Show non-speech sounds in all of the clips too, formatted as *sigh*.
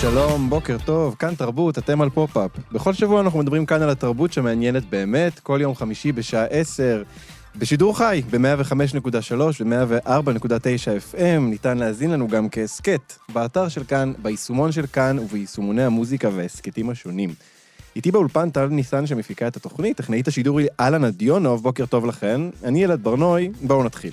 שלום, בוקר טוב, כאן תרבות, אתם על פופ-אפ. בכל שבוע אנחנו מדברים כאן על התרבות שמעניינת באמת, כל יום חמישי בשעה 10, בשידור חי, ב-105.3 ו-104.9 FM, ניתן להזין לנו גם כהסכת, באתר של כאן, ביישומון של כאן וביישומוני המוזיקה וההסכתים השונים. איתי באולפן טל ניסן שמפיקה את התוכנית, טכנאית השידור היא אהלן דיונוב, בוקר טוב לכן. אני אלעד ברנוי, בואו נתחיל.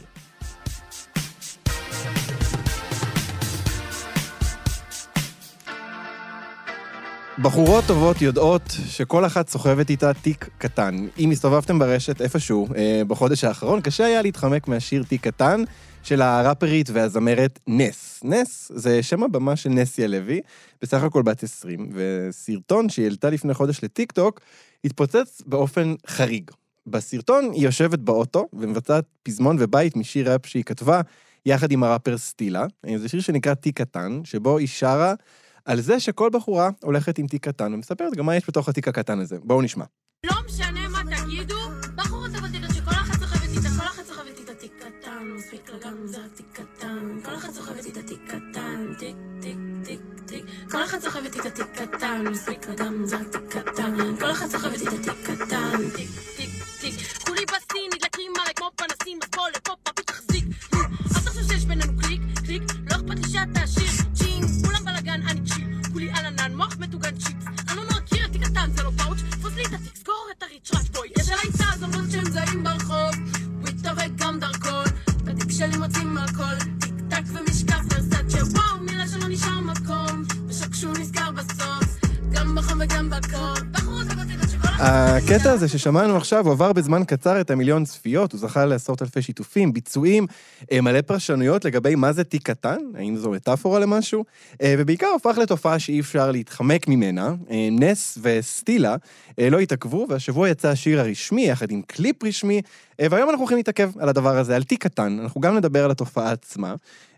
בחורות טובות יודעות שכל אחת סוחבת איתה תיק קטן. אם הסתובבתם ברשת איפשהו אה, בחודש האחרון, קשה היה להתחמק מהשיר תיק קטן של הראפרית והזמרת נס. נס זה שם הבמה של נסיה לוי, בסך הכל בת 20, וסרטון שהיא העלתה לפני חודש לטיק טוק, התפוצץ באופן חריג. בסרטון היא יושבת באוטו ומבצעת פזמון ובית משיר ראפ שהיא כתבה יחד עם הראפר סטילה. זה שיר שנקרא תיק קטן, שבו היא שרה על זה שכל בחורה הולכת עם תיק קטן ומספרת גם מה יש בתוך התיק הקטן הזה. בואו נשמע. לא משנה מה תגידו, בחורות יודעות שכל אחת סוחבת איתה, כל אחת סוחבת איתה תיק קטן, מספיק לה גם זה התיק קטן, כל אחת סוחבת איתה תיק קטן, תיק, תיק, תיק, תיק, כל אחת סוחבת איתה תיק קטן, מספיק לה גם זה התיק קטן, כל אחת סוחבת איתה תיק קטן, תיק, תיק, תיק, כולי בסין, נדלקים עליי כמו פנסים, אז בוא לפה פאפי תחזיק, אל תחשוב שיש בינינו קליק, קליק, לא אכפת לי שאתה עשיר, הקטע הזה ששמענו עכשיו, עבר בזמן קצר את המיליון צפיות, הוא זכה לעשרות אלפי שיתופים, ביצועים, אה, מלא פרשנויות לגבי מה זה תיק קטן, האם זו מטאפורה למשהו, אה, ובעיקר הפך לתופעה שאי אפשר להתחמק ממנה. אה, נס וסטילה לא התעכבו, והשבוע יצא השיר הרשמי יחד עם קליפ רשמי, והיום אנחנו הולכים להתעכב על הדבר הזה, על תיק קטן, אנחנו גם נדבר על התופעה עצמה.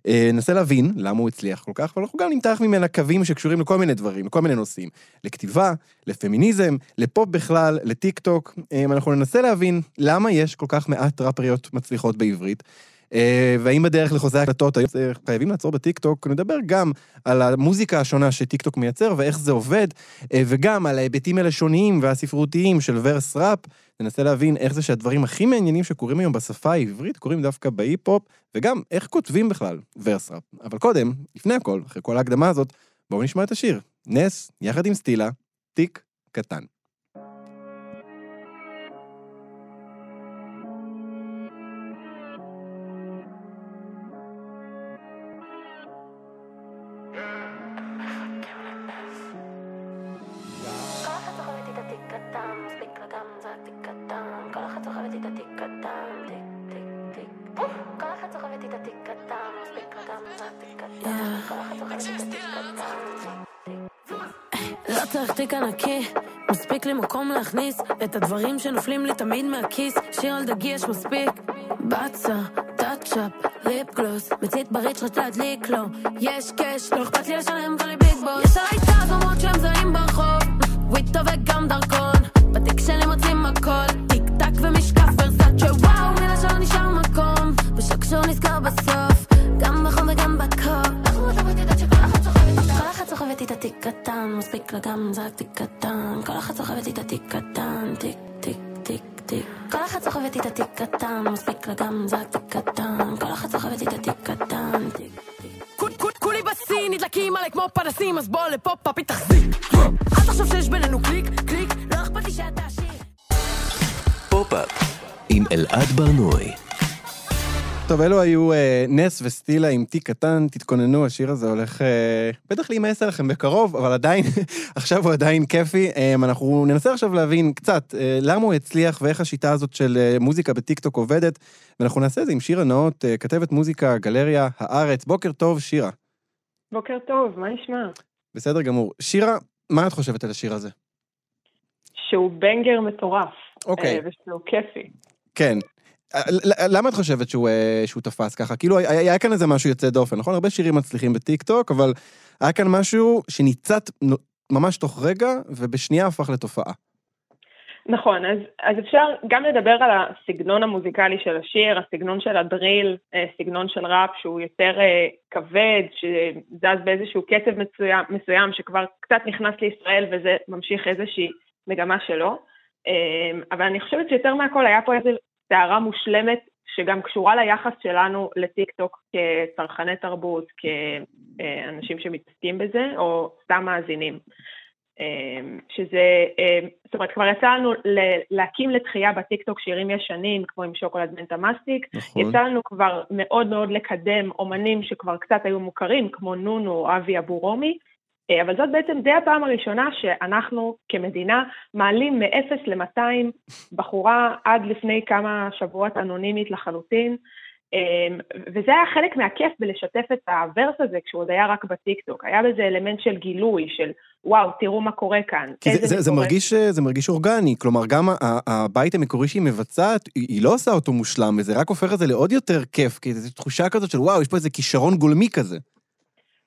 אה, ננסה להבין למה הוא הצליח כל כך, אבל אנחנו גם נמתח ממנה קווים שקשורים לכל מיני דברים, לכל מיני נושאים. לכתיבה, לפמיניזם, לפופ בכלל, לטיק טוק. אה, אנחנו ננסה להבין למה יש כל כך מעט ראפריות מצליחות בעברית. אה, והאם בדרך לחוזה הקלטות היום אה, חייבים לעצור בטיק טוק, נדבר גם על המוזיקה השונה שטיק טוק מייצר ואיך זה עובד, אה, וגם על ההיבטים הלשוניים והספרותיים של verse ראפ. ננסה להבין איך זה שהדברים הכי מעניינים שקורים היום בשפה העברית קורים דווקא בהיפ-הופ, וגם איך כותבים בכלל verse ראפ. אבל קודם, לפני הכל, אחרי כל ההקדמה הזאת, בואו נשמע את השיר. נס, יחד עם סטילה, תיק קטן. תיק ענקי, מספיק לי מקום להכניס את הדברים שנופלים לי תמיד מהכיס. שיר על דגי יש מספיק. בצה, טאצ'אפ, ליפ גלוס, מצית בריץ' רצה להדליק לו. יש קאש, לא אכפת לי לשלם ולי ביג בוס. יש עליי צעד למרות שהם זרים ברחוב, וויטו וגם לה טוב, אלו היו אה, נס וסטילה עם תיק קטן, תתכוננו, השיר הזה הולך אה, בטח להימאס עליכם בקרוב, אבל עדיין, *laughs* עכשיו הוא עדיין כיפי. אה, אנחנו ננסה עכשיו להבין קצת אה, למה הוא הצליח ואיך השיטה הזאת של אה, מוזיקה בטיקטוק עובדת, ואנחנו נעשה את זה עם שירה נאות, אה, כתבת מוזיקה, גלריה, הארץ. בוקר טוב, שירה. בוקר טוב, מה נשמע? בסדר גמור. שירה, מה את חושבת על השיר הזה? שהוא בנגר מטורף. אוקיי. אה, ושהוא כיפי. כן. אה, למה את חושבת שהוא, אה, שהוא תפס ככה? כאילו, היה, היה כאן איזה משהו יוצא דופן, נכון? הרבה שירים מצליחים בטיקטוק, אבל היה כאן משהו שניצת ממש תוך רגע, ובשנייה הפך לתופעה. נכון, אז, אז אפשר גם לדבר על הסגנון המוזיקלי של השיר, הסגנון של הדריל, אה, סגנון של ראפ שהוא יותר כבד, שזז באיזשהו קצב מסוים, מסוים שכבר קצת נכנס לישראל וזה ממשיך איזושהי מגמה שלו. אבל אני חושבת שיותר מהכל היה פה איזו סערה מושלמת שגם קשורה ליחס שלנו לטיק טוק כצרכני תרבות, כאנשים שמתעסקים בזה, או סתם מאזינים. אמ, שזה, אמ, זאת אומרת, כבר יצא לנו להקים לתחייה בטיקטוק שירים ישנים, כמו עם שוקולד מנטה מסטיק. נכון. יצא לנו כבר מאוד מאוד לקדם אומנים שכבר קצת היו מוכרים, כמו נונו או אבי אבו רומי, אבל זאת בעצם די הפעם הראשונה שאנחנו כמדינה מעלים מ-0 ל-200 בחורה עד לפני כמה שבועות אנונימית לחלוטין. אמ, וזה היה חלק מהכיף בלשתף את ה verse הזה כשהוא עוד היה רק בטיקטוק. היה בזה אלמנט של גילוי, של וואו, תראו מה קורה כאן. כי זה, זה, זה, מקורה." מרגיש, אה, זה מרגיש אורגני, כלומר, גם הבית המקורי שהיא מבצעת, היא לא עושה אותו מושלם, וזה רק הופך את זה לעוד יותר כיף, כי זו תחושה כזאת של וואו, יש פה איזה כישרון גולמי כזה.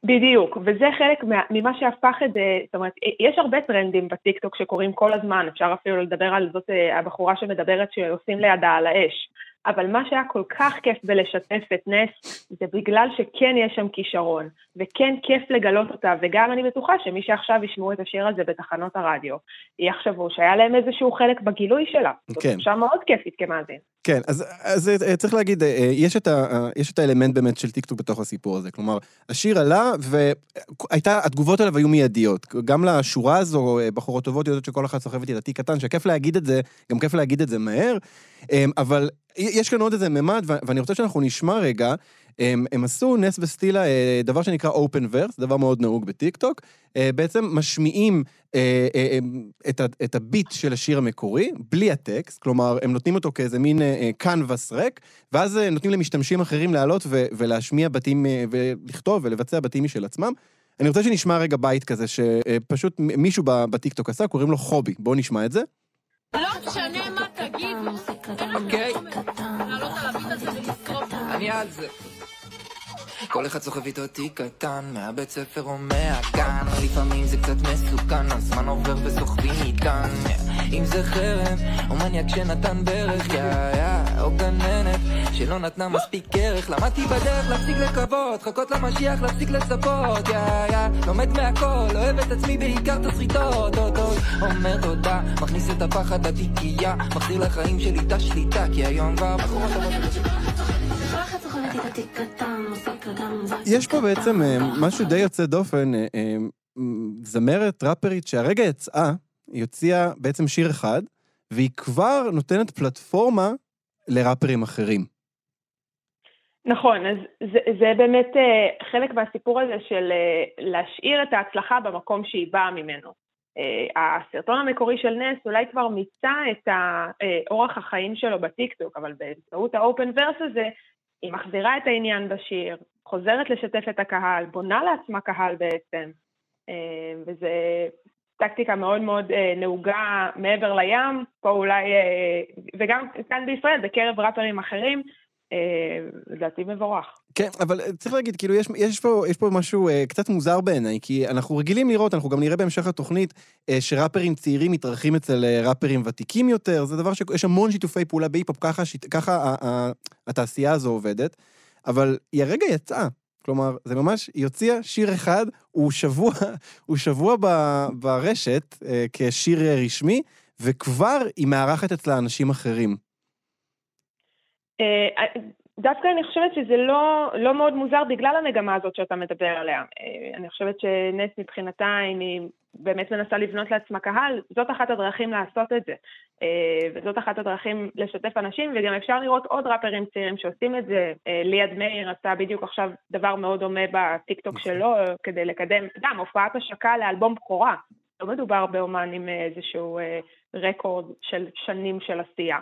בדיוק, וזה חלק מה, ממה שהפך את זה, זאת אומרת, יש הרבה טרנדים בטיקטוק שקורים כל הזמן, אפשר אפילו לדבר על זאת אה, הבחורה שמדברת שעושים לידה על האש, אבל מה שהיה כל כך כיף בלשתף את נס, זה בגלל שכן יש שם כישרון, וכן כיף לגלות אותה, וגם אני בטוחה שמי שעכשיו ישמעו את השיר הזה בתחנות הרדיו, יחשבו שהיה להם איזשהו חלק בגילוי שלה. זאת כן. תחושה מאוד כיפית כמאזין. כן, אז, אז אה, צריך להגיד, אה, יש את, ה, אה, יש את האלמנט באמת של טיקטוק בתוך הסיפור הזה. כלומר, השיר עלה, והייתה, התגובות עליו היו מיידיות. גם לשורה הזו, אה, בחורות טובות יודעות שכל אחת סוחבת תיק קטן, שכיף להגיד את זה, גם כיף להגיד את זה מהר, אה, אבל יש כאן עוד איזה ממד, ואני רוצה שאנחנו נשמע רגע, הם, הם עשו נס וסטילה אה, דבר שנקרא open verse, דבר מאוד נהוג בטיקטוק, אה, בעצם משמיעים אה, את, הביט של השיר המקורי, בלי הטקסט, כלומר, הם נותנים אותו כאיזה מין קנבס ריק, ואז נותנים למשתמשים אחרים לעלות ו, ולהשמיע בתים, ולכתוב ולבצע בתים משל עצמם. אני רוצה שנשמע רגע בית כזה, שפשוט מישהו ב- בטיקטוק עשה, קוראים לו חובי. בואו נשמע את זה. לא משנה מה תגידו, אין לך אוקיי. לעלות על הביט הזה ולשרוף. אני על זה. כל אחד סוחב איתו תיק קטן, מהבית ספר או מהגן. לפעמים זה קצת מסוכן, הזמן עובר וסוחבים איתן. אם זה חרם, או מניאק שנתן ברך, יא יא, או גננת שלא נתנה מספיק ערך. למדתי בדרך להפסיק לקוות, חכות למשיח להפסיק לצפות, יא יא, לומד מהכל, אוהב את עצמי בעיקר תסריטות, עוד עוד, אומר תודה, מכניס את הפחד לתיקייה, מחזיר לחיים שלי את השליטה, כי היום כבר יש פה בעצם אה, משהו די יוצא דופן, אה, אה, זמרת, ראפרית, שהרגע יצאה, היא הוציאה בעצם שיר אחד, והיא כבר נותנת פלטפורמה לראפרים אחרים. נכון, אז זה, זה באמת חלק מהסיפור הזה של להשאיר את ההצלחה במקום שהיא באה ממנו. הסרטון המקורי של נס אולי כבר מיצה את אורח החיים שלו בטיקטוק, אבל באמצעות האופן ורס הזה, היא מחזירה את העניין בשיר, חוזרת לשתף את הקהל, בונה לעצמה קהל בעצם, אה, וזה טקטיקה מאוד מאוד אה, נהוגה מעבר לים, פה אולי, אה, וגם כאן בישראל, בקרב ראפרים אחרים, לדעתי מבורך. כן, אבל אה, צריך להגיד, כאילו, יש, יש, פה, יש פה משהו אה, קצת מוזר בעיניי, כי אנחנו רגילים לראות, אנחנו גם נראה בהמשך התוכנית, אה, שראפרים צעירים מתארחים אצל אה, ראפרים ותיקים יותר, זה דבר שיש המון שיתופי פעולה בהיפ-הופ, ככה, שיט, ככה ה, ה, התעשייה הזו עובדת, אבל היא הרגע יצאה. כלומר, זה ממש, היא הוציאה שיר אחד, הוא שבוע, *laughs* הוא שבוע ב, ברשת אה, כשיר אה, רשמי, וכבר היא מארחת אצלה אנשים אחרים. אה, דווקא אני חושבת שזה לא, לא מאוד מוזר בגלל המגמה הזאת שאתה מדבר עליה. אה, אני חושבת שנס מבחינתה, אם היא באמת מנסה לבנות לעצמה קהל, זאת אחת הדרכים לעשות את זה. אה, וזאת אחת הדרכים לשתף אנשים, וגם אפשר לראות עוד ראפרים צעירים שעושים את זה. אה, ליעד מאיר עשה בדיוק עכשיו דבר מאוד דומה בטיקטוק נכון. שלו, כדי לקדם, יודע, הופעת השקה לאלבום בכורה. לא מדובר באומן עם איזשהו רקורד של שנים של עשייה.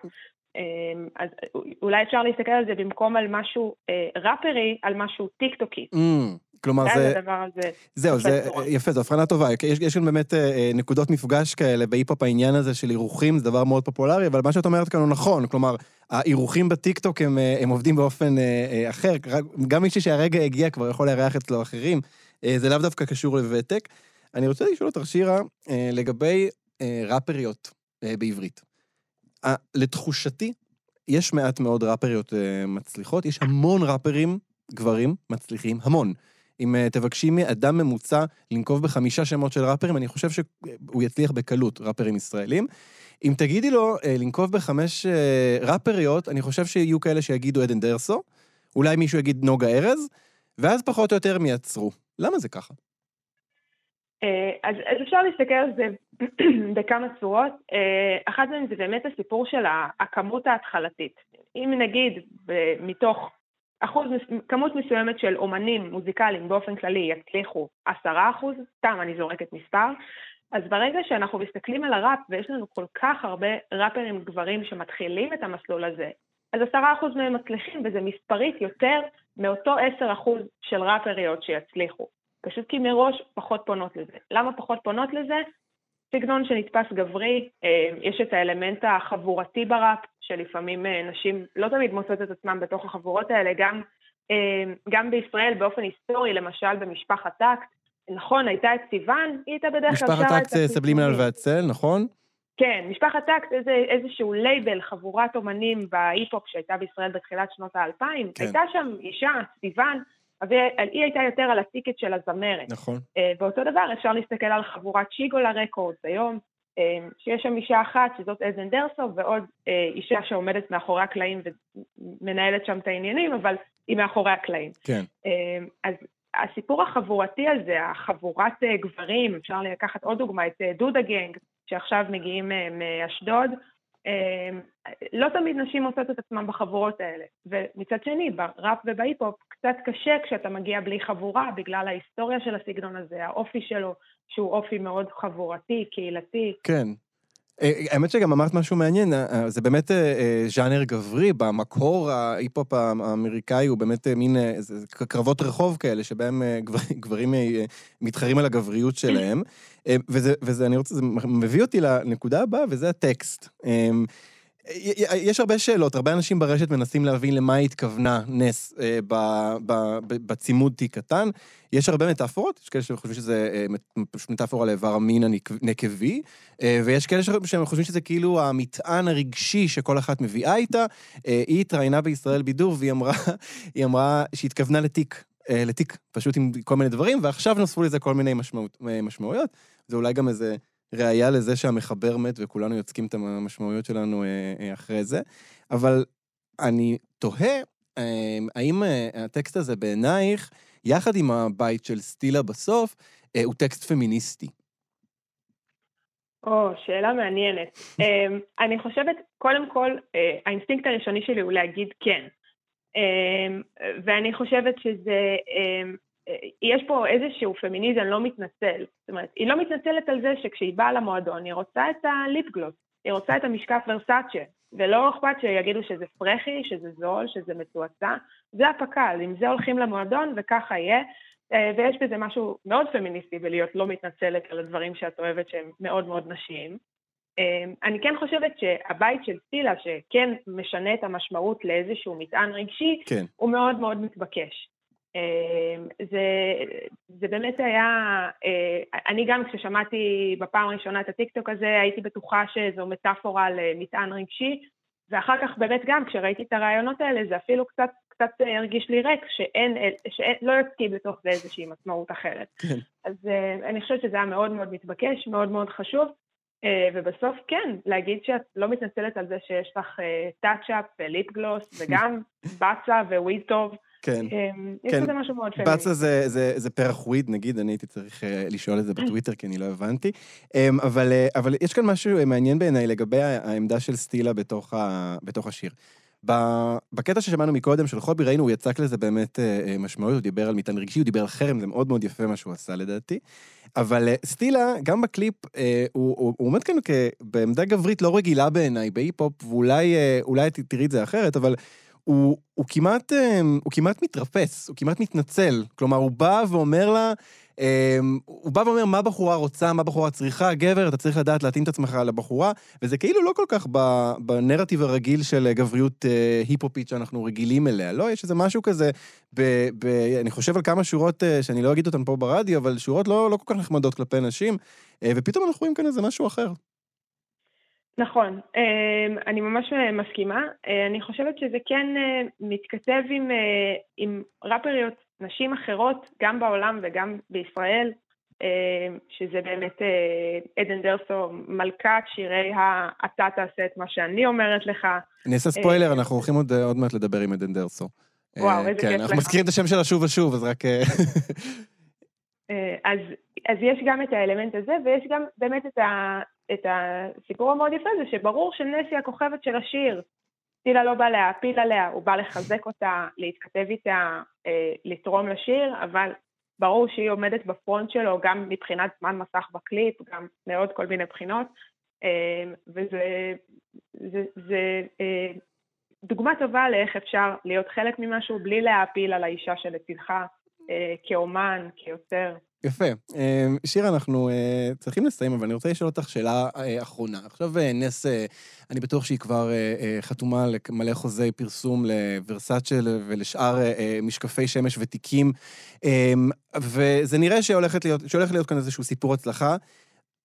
אמ, אז אולי אפשר להסתכל על זה במקום על משהו אה, ראפרי, על משהו טיקטוקי. אממ, כלומר, זה הזה. זהו, זה. יפה, זו הבחנה טובה. יש, יש כאן באמת אה, אה, נקודות מפגש כאלה בהיפ-הופ העניין הזה של אירוחים, זה דבר מאוד פופולרי, אבל מה שאת אומרת כאן הוא נכון. כלומר, האירוחים בטיקטוק הם, הם עובדים באופן אה, אחר. גם מישהי שהרגע הגיע כבר יכול לארח אצלו אחרים. אה, זה לאו דווקא קשור לוותק. אני רוצה לשאול אותך, שירה, לגבי ראפריות בעברית. לתחושתי, יש מעט מאוד ראפריות אה, מצליחות, יש המון ראפרים, גברים, מצליחים, המון. אם אה, תבקשי מאדם ממוצע לנקוב בחמישה שמות של ראפרים, אני חושב שהוא יצליח בקלות, ראפרים ישראלים. אם תגידי לו אה, לנקוב בחמש ראפריות, אני חושב שיהיו כאלה שיגידו עדן דרסו, אולי מישהו יגיד נוגה ארז, ואז פחות או יותר הם יעצרו. למה זה ככה? אה, אז, אז אפשר להסתכל על זה *clears throat* בכמה צורות. אה, אחת מהן זה באמת הסיפור של הכמות ההתחלתית. אם נגיד מתוך אחוז, כמות מסוימת של אומנים מוזיקליים באופן כללי יצליחו עשרה אחוז, סתם אני זורקת מספר, אז ברגע שאנחנו מסתכלים על הראפ ויש לנו כל כך הרבה ראפרים גברים שמתחילים את המסלול הזה, אז עשרה אחוז מהם מצליחים וזה מספרית יותר מאותו עשר אחוז של ראפריות שיצליחו. פשוט כי מראש פחות פונות לזה. למה פחות פונות לזה? סגנון שנתפס גברי, אה, יש את האלמנט החבורתי בראפ, שלפעמים אה, נשים לא תמיד מוצאות את עצמן בתוך החבורות האלה, גם, אה, גם בישראל באופן היסטורי, למשל במשפחת טקט, נכון, הייתה את סיוון, היא הייתה בדרך כלל משפחת TACT סבלימינל. והצל, נכון? כן, משפחת TACT איזה, איזשהו לייבל, חבורת אומנים בהיפ-הופ שהייתה בישראל בתחילת שנות האלפיים. כן. הייתה שם אישה, סיוון, אבל היא הייתה יותר על ה ticket של הזמרת. נכון. אה, ואותו דבר אפשר להסתכל על חבורת שיגולה רקורדס היום, אה, שיש שם אישה אחת שזאת עדן דרסו, ועוד אה, אישה שעומדת מאחורי הקלעים ומנהלת שם את העניינים, אבל היא מאחורי הקלעים. כן. אז הסיפור החבורתי הזה, החבורת גברים, אפשר לקחת עוד דוגמה, את דודה גנג, שעכשיו מגיעים מאשדוד, לא תמיד נשים מוצאות את עצמן בחבורות האלה. ומצד שני, בראפ ובהיפ-הופ קצת קשה כשאתה מגיע בלי חבורה, בגלל ההיסטוריה של הסגנון הזה, האופי שלו, שהוא אופי מאוד חבורתי, קהילתי. כן. אה, האמת שגם אמרת משהו מעניין, אה, אה, זה באמת אה, אה, ז'אנר גברי, במקור ההיפ-הופ האמריקאי הוא באמת אה, מין אה, קרבות רחוב כאלה, שבהם אה, גבר- *laughs* גברים אה, אה, מתחרים על הגבריות שלהם. אה, וזה, וזה, אני רוצה, זה מביא אותי לנקודה הבאה, וזה הטקסט. יש הרבה שאלות, הרבה אנשים ברשת מנסים להבין למה התכוונה נס אה, ב- ב- ב- בצימוד תיק קטן. יש הרבה מטאפורות, יש כאלה שחושבים שזה אה, מטאפורה לאיבר המין הנקבי, אה, ויש כאלה ש- שהם חושבים שזה כאילו המטען הרגשי שכל אחת מביאה איתה. אה, היא התראיינה בישראל בידור והיא אמרה, *laughs* אמרה שהיא התכוונה לתיק, אה, לתיק, פשוט עם כל מיני דברים, ועכשיו נוספו לזה כל מיני משמעות, אה, משמעויות. זה אולי גם איזה ראייה לזה שהמחבר מת וכולנו יוצקים את המשמעויות שלנו אה, אה, אחרי זה. אבל אני תוהה, אה, האם הטקסט הזה בעינייך, יחד עם הבית של סטילה בסוף, הוא טקסט פמיניסטי? או, שאלה מעניינת. *laughs* אני חושבת, קודם כל, האינסטינקט הראשוני שלי הוא להגיד כן. ואני חושבת שזה, יש פה איזשהו פמיניזם לא מתנצל. זאת אומרת, היא לא מתנצלת על זה שכשהיא באה למועדון, היא רוצה את הליפגלוס, היא רוצה את המשקף ורסאצ'ה, ולא אכפת שיגידו שזה פרחי, שזה זול, שזה מצועצע, זה הפק"ל, עם זה הולכים למועדון וככה יהיה. אה, ויש בזה משהו מאוד פמיניסטי בלהיות לא מתנצלת על הדברים שאת אוהבת שהם מאוד מאוד נשיים. אה, אני כן חושבת שהבית של סטילה, שכן משנה את המשמעות לאיזשהו מטען רגשי, כן. הוא מאוד מאוד מתבקש. אה, זה, זה באמת היה, אה, אני גם כששמעתי בפעם הראשונה את הטיקטוק הזה, הייתי בטוחה שזו מטאפורה למטען רגשי, ואחר כך באמת גם כשראיתי את הרעיונות האלה, זה אפילו קצת, קצת הרגיש לי ריק, שאין, שאין, לא יוצקים בתוך זה איזושהי משמעות אחרת. כן. אז uh, אני חושבת שזה היה מאוד מאוד מתבקש, מאוד מאוד חשוב. אה, ובסוף כן, להגיד שאת לא מתנצלת על זה שיש לך טאצ'אפ וליפ גלוס וגם בצה וויד טוב. כן. אמ, יש כן. בזה משהו מאוד פמיני. בצה זה, זה, זה פרח וויד, נגיד, אני הייתי צריך אה, לשאול את זה בטוויטר, כי אני לא הבנתי. אמ, אבל, אה, אבל יש כאן משהו מעניין בעיניי לגבי העמדה של סטילה בתוך, ה, בתוך השיר. בקטע ששמענו מקודם של חובי, ראינו, הוא יצק לזה באמת אה, אה, משמעות, הוא דיבר על מטען רגשי, הוא דיבר על חרם, זה מאוד מאוד יפה מה שהוא עשה לדעתי. אבל אה, סטילה, גם בקליפ, אה, הוא, הוא, הוא עומד כאן בעמדה גברית לא רגילה בעיניי, בהיפ-הופ, ואולי אה, תראי את זה אחרת, אבל הוא, הוא, כמעט, אה, הוא כמעט מתרפס, הוא כמעט מתנצל. כלומר, הוא בא ואומר לה, אה, הוא בא ואומר מה בחורה רוצה, מה בחורה צריכה, גבר, אתה צריך לדעת להתאים את עצמך לבחורה, וזה כאילו לא כל כך בנרטיב הרגיל של אה, גבריות אה, היפ-הופית שאנחנו רגילים אליה, לא? יש איזה משהו כזה, ב, ב, אני חושב על כמה שורות אה, שאני לא אגיד אותן פה ברדיו, אבל שורות לא, לא כל כך נחמדות כלפי נשים, ופתאום אנחנו רואים כאן איזה משהו אחר. נכון, אמ, אני ממש אה, מסכימה. אה, אני חושבת שזה כן אה, מתכתב עם, עם ראפריות נשים אחרות, גם בעולם וגם בישראל, שזה באמת עדן דרסו, מלכת שירי ה- "אתה תעשה את מה שאני אומרת לך". אני אעשה ספוילר, אנחנו הולכים עוד, עוד מעט לדבר עם עדן דרסו. וואו, איזה כן, כיף אנחנו לך. מזכירים את השם שלה שוב ושוב, אז רק... *laughs* אה, אז, אז יש גם את האלמנט הזה, ויש גם באמת את, ה, את הסיפור המאוד יפה הזה, שברור שנסי הכוכבת של השיר, טילה לא בא להעפיל עליה, הוא בא לחזק אותה, להתכתב איתה, אה, לתרום לשיר, אבל ברור שהיא עומדת בפרונט שלו גם מבחינת זמן מסך בקליפ, גם מעוד כל מיני בחינות, אה, וזה זה, זה, דוגמה טובה לאיך אפשר להיות חלק ממשהו בלי להעפיל על האישה שלצידך, אה, כאומן, כיוצר. יפה. אה, שירה, אנחנו אה, צריכים לסיים, אבל אני רוצה לשאול אותך שאלה אה, אחרונה. עכשיו אה, נס, אה, אני בטוח שהיא כבר אה, אה, חתומה על מלא חוזי פרסום לוורסאצ'ל ולשאר אה, אה, משקפי שמש ותיקים, אה, וזה נראה שהולכת להיות, שהולך להיות כאן איזשהו סיפור הצלחה.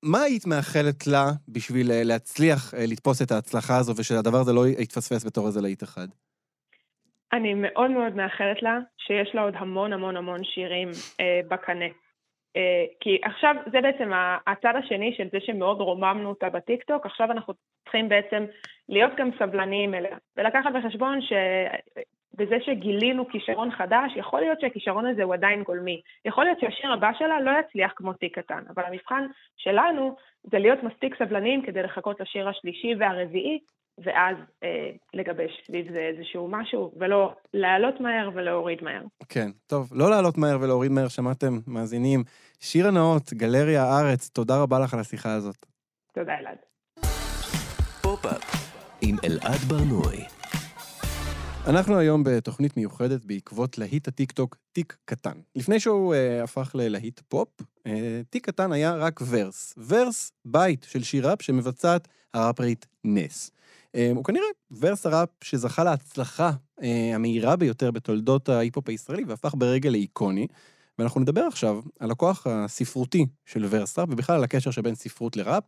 מה היית מאחלת לה בשביל אה, להצליח אה, לתפוס את ההצלחה הזו, ושהדבר הזה לא יתפספס בתור איזה להיט אחד? אני מאוד מאוד מאחלת לה שיש לה עוד המון המון המון שירים אה, בקנה. אה, כי עכשיו זה בעצם הצד השני של זה שמאוד רוממנו אותה בטיקטוק, עכשיו אנחנו צריכים בעצם להיות גם סבלניים אליה, ולקחת בחשבון שבזה שגילינו כישרון חדש, יכול להיות שהכישרון הזה הוא עדיין גולמי. יכול להיות שהשיר הבא שלה לא יצליח כמו תיק קטן, אבל המבחן שלנו זה להיות מספיק סבלניים כדי לחכות לשיר השלישי והרביעי, ואז אה, לגבש סביב זה איזשהו משהו, ולא לעלות מהר ולהוריד מהר. כן, טוב, לא לעלות מהר ולהוריד מהר, שמעתם, מאזינים. שירה נאות, גלריה הארץ, תודה רבה לך על השיחה הזאת. תודה אלעד. עם אלעד ברנועי. אנחנו היום בתוכנית מיוחדת בעקבות להיט הטיקטוק תיק קטן. לפני שהוא uh, הפך ללהיט פופ, uh, תיק קטן היה רק verse. verse בית של שיר ראפ שמבצעת הראפרית נס. אה, הוא כנראה verse הראפ שזכה להצלחה אה, המהירה ביותר בתולדות ההיפ-הופ הישראלי והפך ברגע לאיקוני. ואנחנו נדבר עכשיו על הכוח הספרותי של verse ראפ ובכלל על הקשר שבין ספרות לראפ,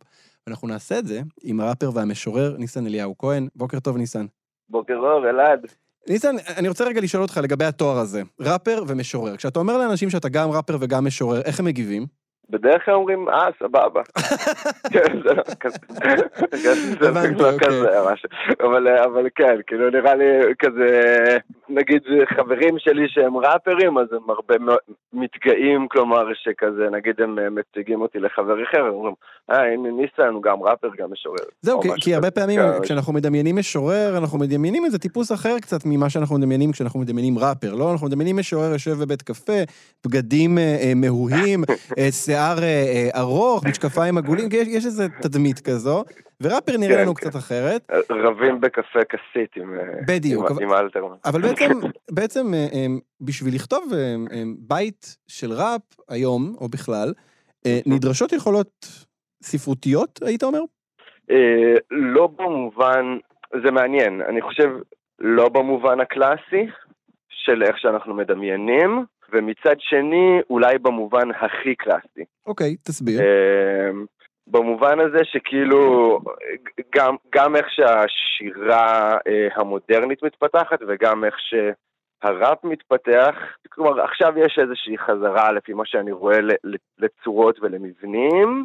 ואנחנו נעשה את זה עם הראפר והמשורר ניסן אליהו כהן. בוקר טוב ניסן. בוקר אור, אלעד. ניסן, אני רוצה רגע לשאול אותך לגבי התואר הזה, ראפר ומשורר. כשאתה אומר לאנשים שאתה גם ראפר וגם משורר, איך הם מגיבים? בדרך כלל אומרים, אה, סבבה. כן, זה לא כזה, לא אוקיי. אבל, כן, כאילו נראה לי כזה, נגיד חברים שלי שהם ראפרים, אז הם הרבה מתגאים, כלומר שכזה, נגיד הם אה, מציגים אותי לחבר אחר, הם אומרים, אה, הנה ניסן הוא גם ראפר, גם משורר. זהו, כי, הרבה. פעמים כן, כשאנחנו מדמיינים משורר, אנחנו מדמיינים איזה טיפוס אחר קצת ממה שאנחנו מדמיינים כשאנחנו מדמיינים ראפר, לא? אנחנו מדמיינים משורר יושב בבית קפה, בגדים אה, אה, מהוהים, אה, שיער אה, אה, ארוך, *laughs* משקפיים עגולים, יש, יש איזה תדמית כזו, וראפר נראה כן, לנו כן. קצת אחרת. רבים בקפה כסית עם, אה, בדיוק, עם, אבל- עם אלתרמן. אבל *laughs* בעצם, בעצם אה, אה, בשביל לכתוב אה, אה, בית של ראפ היום, או בכלל, אה, נדרשות יכולות ספרותיות, היית אומר? אה, לא במובן, זה מעניין, אני חושב לא במובן הקלאסי של איך שאנחנו מדמיינים, ומצד שני אולי במובן הכי קלאסי. אוקיי, תסביר. אה, במובן הזה שכאילו גם, גם איך שהשירה אה, המודרנית מתפתחת וגם איך שהראפ מתפתח, כלומר עכשיו יש איזושהי חזרה לפי מה שאני רואה לצורות ולמבנים,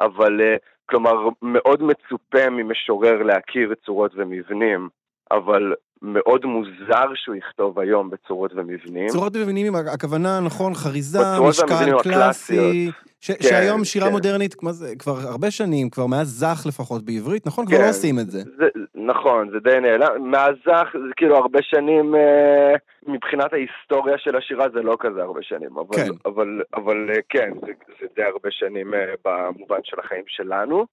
אבל אה, כלומר, מאוד מצופה ממשורר להכיר צורות ומבנים, אבל מאוד מוזר שהוא יכתוב היום בצורות ומבנים. צורות ומבנים, הכוונה, נכון, חריזה, משקל קלאסי. ש- כן, שהיום שירה כן. מודרנית, כמו זה, כבר הרבה שנים, כבר מאז זך לפחות בעברית, נכון? כבר כן. לא עושים את זה. זה, נכון, זה די נעלם. מהזך, זה כאילו הרבה שנים, אה, מבחינת ההיסטוריה של השירה זה לא כזה הרבה שנים, אבל, כן. אבל, אבל אה, כן, זה, זה די הרבה שנים אה, במובן של החיים שלנו.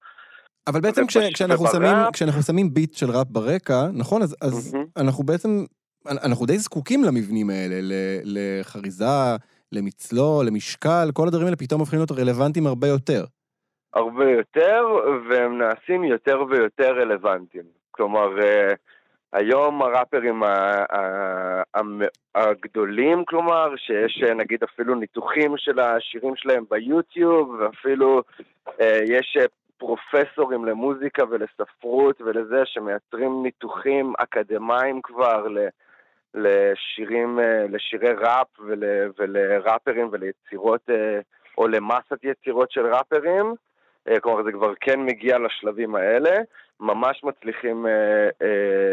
אבל בעצם כש, כשאנחנו, שמים, כשאנחנו שמים ביט של ראפ ברקע, נכון? אז, אז מהמם. אנחנו בעצם, אנחנו די זקוקים למבנים האלה, ל- לחריזה, למצלול, למשקל, כל הדברים האלה פתאום הופכים להיות רלוונטיים הרבה יותר. הרבה יותר, והם נעשים יותר ויותר רלוונטיים. כלומר, אה, היום הראפרים הגדולים, כלומר, שיש אה, נגיד אפילו ניתוחים של השירים שלהם ביוטיוב, ואפילו אה, יש פרופסורים למוזיקה ולספרות ולזה שמייצרים ניתוחים אקדמיים כבר ל... לשירים, אה, לשירי ראפ ול, ולראפרים וליצירות, אה, או למסת יצירות של ראפרים. אה, כלומר, זה כבר כן מגיע לשלבים האלה. ממש מצליחים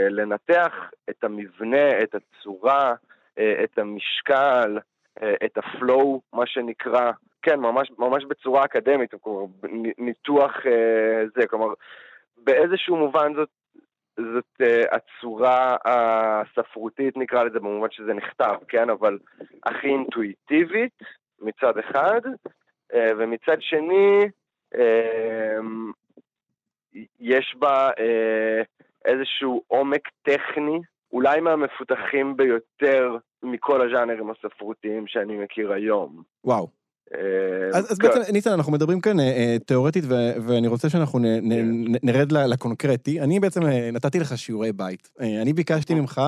לנתח את המבנה, את הצורה, את המשקל, את הפלואו, מה שנקרא. כן, ממש, ממש בצורה אקדמית, כלומר, ניתוח אה, זה, כלומר, באיזשהו מובן זאת זאת uh, הצורה הספרותית, נקרא לזה, במובן שזה נכתב, כן? אבל הכי אינטואיטיבית מצד אחד, uh, ומצד שני, uh, יש בה uh, איזשהו עומק טכני, אולי מהמפותחים ביותר מכל הז'אנרים הספרותיים שאני מכיר היום. וואו. אה, אז, אז כן. בעצם, ניצן, אנחנו מדברים כאן אה, אה, תיאורטית, ו- ואני רוצה שאנחנו נ, נ, נ, נרד לקונקרטי. אני בעצם נתתי לך שיעורי בית. אני ביקשתי ממך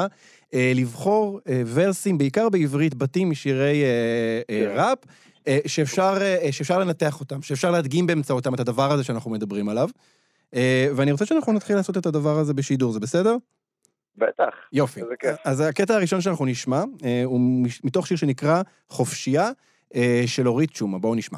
לבחור ורסים, בעיקר בעברית, בתים משירי כן. ראפ, שאפשר, שאפשר לנתח אותם, שאפשר להדגים באמצעותם את הדבר הזה שאנחנו מדברים עליו. ואני רוצה שאנחנו נתחיל לעשות את הדבר הזה בשידור, זה בסדר? בטח. יופי. אז הקטע הראשון שאנחנו נשמע, הוא מתוך שיר שנקרא חופשייה, של אורית שומה. בואו נשמע.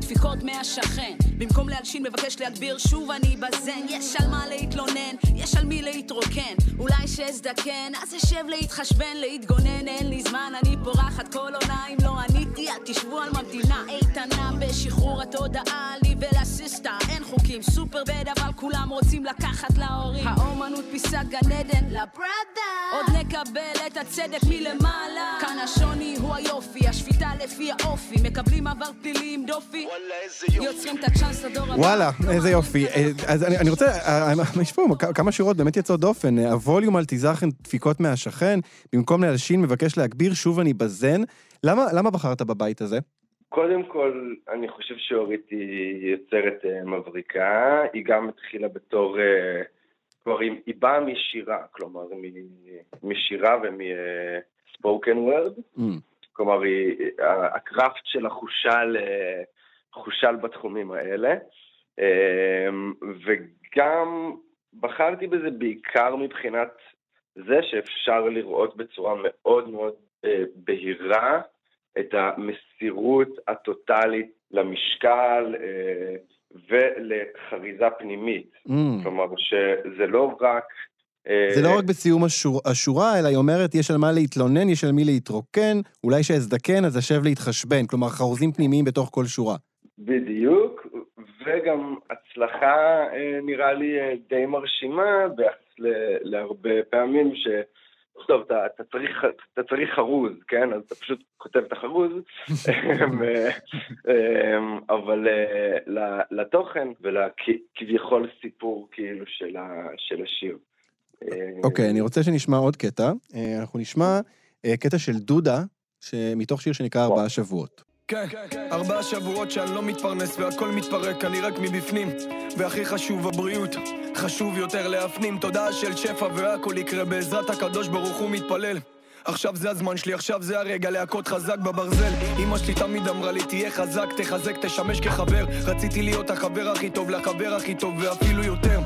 דפיקות מהשכן, במקום להלשין מבקש להגביר שוב אני בזן, יש על מה להתלונן, יש על מי להתרוקן, אולי שאזדקן, אז אשב להתחשבן, להתגונן, אין לי זמן, אני פורחת כל עונה, אם לא עניתי, אל תשבו על ממתינה. איתנה בשחרור התודעה, לי ולסיסטה, אין חוקים, סופר בד, אבל כולם רוצים לקחת להורים. האומנות פיסת גן עדן לברדה, עוד נקבל את הצדק מלמעלה. כאן השוני הוא היופי, השפיטה לפי האופי, מקבלים עבר פלילי עם דופי, יוצרים את הצ'אנס. וואלה, איזה יופי. אה, אז אני, אני רוצה, אה, יש פה כמה שורות באמת יוצאות דופן. אה, הווליום על תיזכן דפיקות מהשכן, במקום להלשין מבקש להגביר, שוב אני בזן. למה, למה בחרת בבית הזה? קודם כל, אני חושב שאורית היא יוצרת מבריקה, היא גם התחילה בתור, כלומר, היא, היא באה משירה, כלומר, משירה ומספוקן וורד, Mm, כלומר, היא, הקראפט שלה חושל, אה, חושל בתחומים האלה, אה, וגם בחרתי בזה בעיקר מבחינת זה שאפשר לראות בצורה מאוד מאוד אה, בהירה את המסירות הטוטלית למשקל אה, ולחריזה פנימית. mm. כלומר, שזה לא רק... אה, זה לא רק בסיום השור, השורה, אלא היא אומרת, יש על מה להתלונן, יש על מי להתרוקן, אולי שאזדקן, אז אשב להתחשבן. כלומר, חרוזים פנימיים בתוך כל שורה. בדיוק, וגם הצלחה אה, נראה לי אה, די מרשימה ביחס להרבה פעמים ש... טוב, אתה, אתה, צריך, אתה צריך חרוז, כן? אז אתה פשוט כותב את החרוז, *laughs* אה, אבל לתוכן ולכביכול סיפור כאילו של, ה, של השיר. אוקיי, אני רוצה שנשמע עוד קטע. אנחנו נשמע קטע של דודה, מתוך שיר שנקרא ארבעה שבועות. כן, ארבעה שבועות שאני לא מתפרנס והכל מתפרק, אני רק מבפנים. והכי חשוב הבריאות, חשוב יותר להפנים. תודעה של שפע והכל יקרה בעזרת הקדוש ברוך הוא מתפלל. עכשיו זה הזמן שלי, עכשיו זה הרגע להכות חזק בברזל. אמא שלי תמיד אמרה לי, תהיה חזק, תחזק, תשמש כחבר. רציתי להיות החבר הכי טוב, לחבר הכי טוב, ואפילו יותר.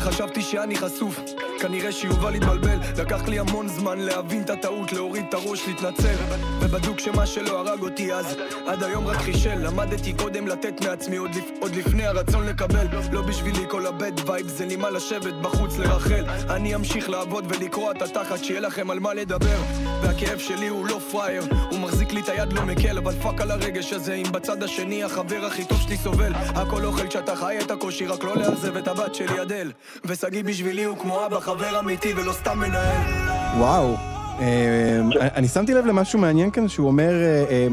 חשבתי שאני חשוף, כנראה שיובל התבלבל. לקח לי המון זמן להבין את הטעות, להוריד את הראש, להתנצל. ובדוק שמה שלא הרג אותי אז עד היום רק חישל, למדתי קודם לתת מעצמי עוד, לפ... עוד לפני הרצון לקבל. לא בשבילי כל ה bad vibe זה נימה לשבת בחוץ לרכל. אני אמשיך לעבוד ולקרוע את התחת שיהיה לכם על מה לדבר והכאב שלי הוא לא פראייר הוא מחזיק לי את היד לא מקל אבל פאק על הרגש הזה אם בצד השני החבר הכי טוב שלי סובל הכל אוכל כשאתה חי את הקושי רק לא לאכזב את הבת שלי אדל ושגיא בשבילי הוא כמו אבא חבר אמיתי ולא סתם מנהל וואו. אה, אני שמתי לב למשהו מעניין כאן, שהוא אומר, אה, אה,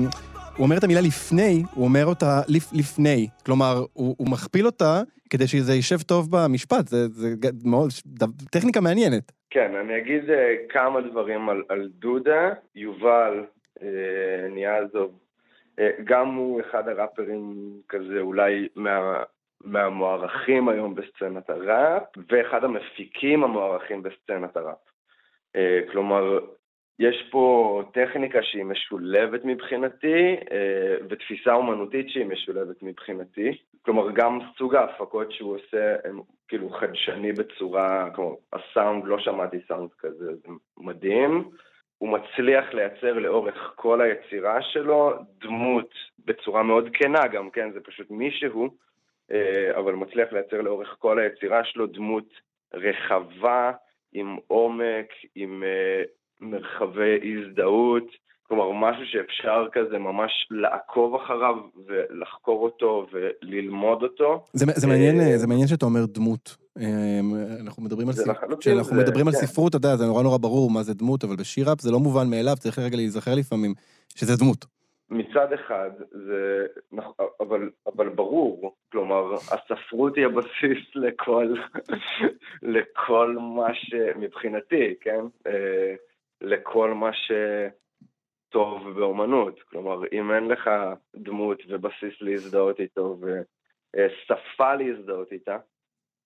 הוא אומר את המילה לפני, הוא אומר אותה לפ, לפני. כלומר, הוא, הוא מכפיל אותה כדי שזה יישב טוב במשפט, זה, זה מאוד, טכניקה מעניינת. כן, אני אגיד אה, כמה דברים על, על דודה. יובל אה, ניאזוב, אה, גם הוא אחד הראפרים כזה אולי מה, מהמוערכים היום בסצנת הראפ, ואחד המפיקים המוערכים בסצנת הראפ. אה, כלומר, יש פה טכניקה שהיא משולבת מבחינתי, אה, ותפיסה אומנותית שהיא משולבת מבחינתי. כלומר, גם סוג ההפקות שהוא עושה, הם כאילו חדשני בצורה, כלומר, הסאונד, לא שמעתי סאונד כזה, זה מדהים. הוא מצליח לייצר לאורך כל היצירה שלו דמות בצורה מאוד כנה גם, כן, זה פשוט מישהו, אה, אבל מצליח לייצר לאורך כל היצירה שלו דמות רחבה, עם עומק, עם אה, מרחבי הזדהות, כלומר משהו שאפשר כזה ממש לעקוב אחריו ולחקור אותו וללמוד אותו. זה, זה, מעניין, אה, זה מעניין שאתה אומר דמות. אה, אנחנו מדברים על, זה ספ... לחלוטין, כשאנחנו זה- מדברים על כן. ספרות, אתה יודע, זה נורא נורא ברור מה זה דמות, אבל בשיראפ זה לא מובן מאליו, צריך רגע להיזכר לפעמים שזה דמות. מצד אחד, זה, אבל, אבל ברור, כלומר, הספרות היא הבסיס לכל, לכל מה שמבחינתי, כן? לכל מה שטוב באומנות. כלומר, אם אין לך דמות ובסיס להזדהות איתו ושפה להזדהות איתה,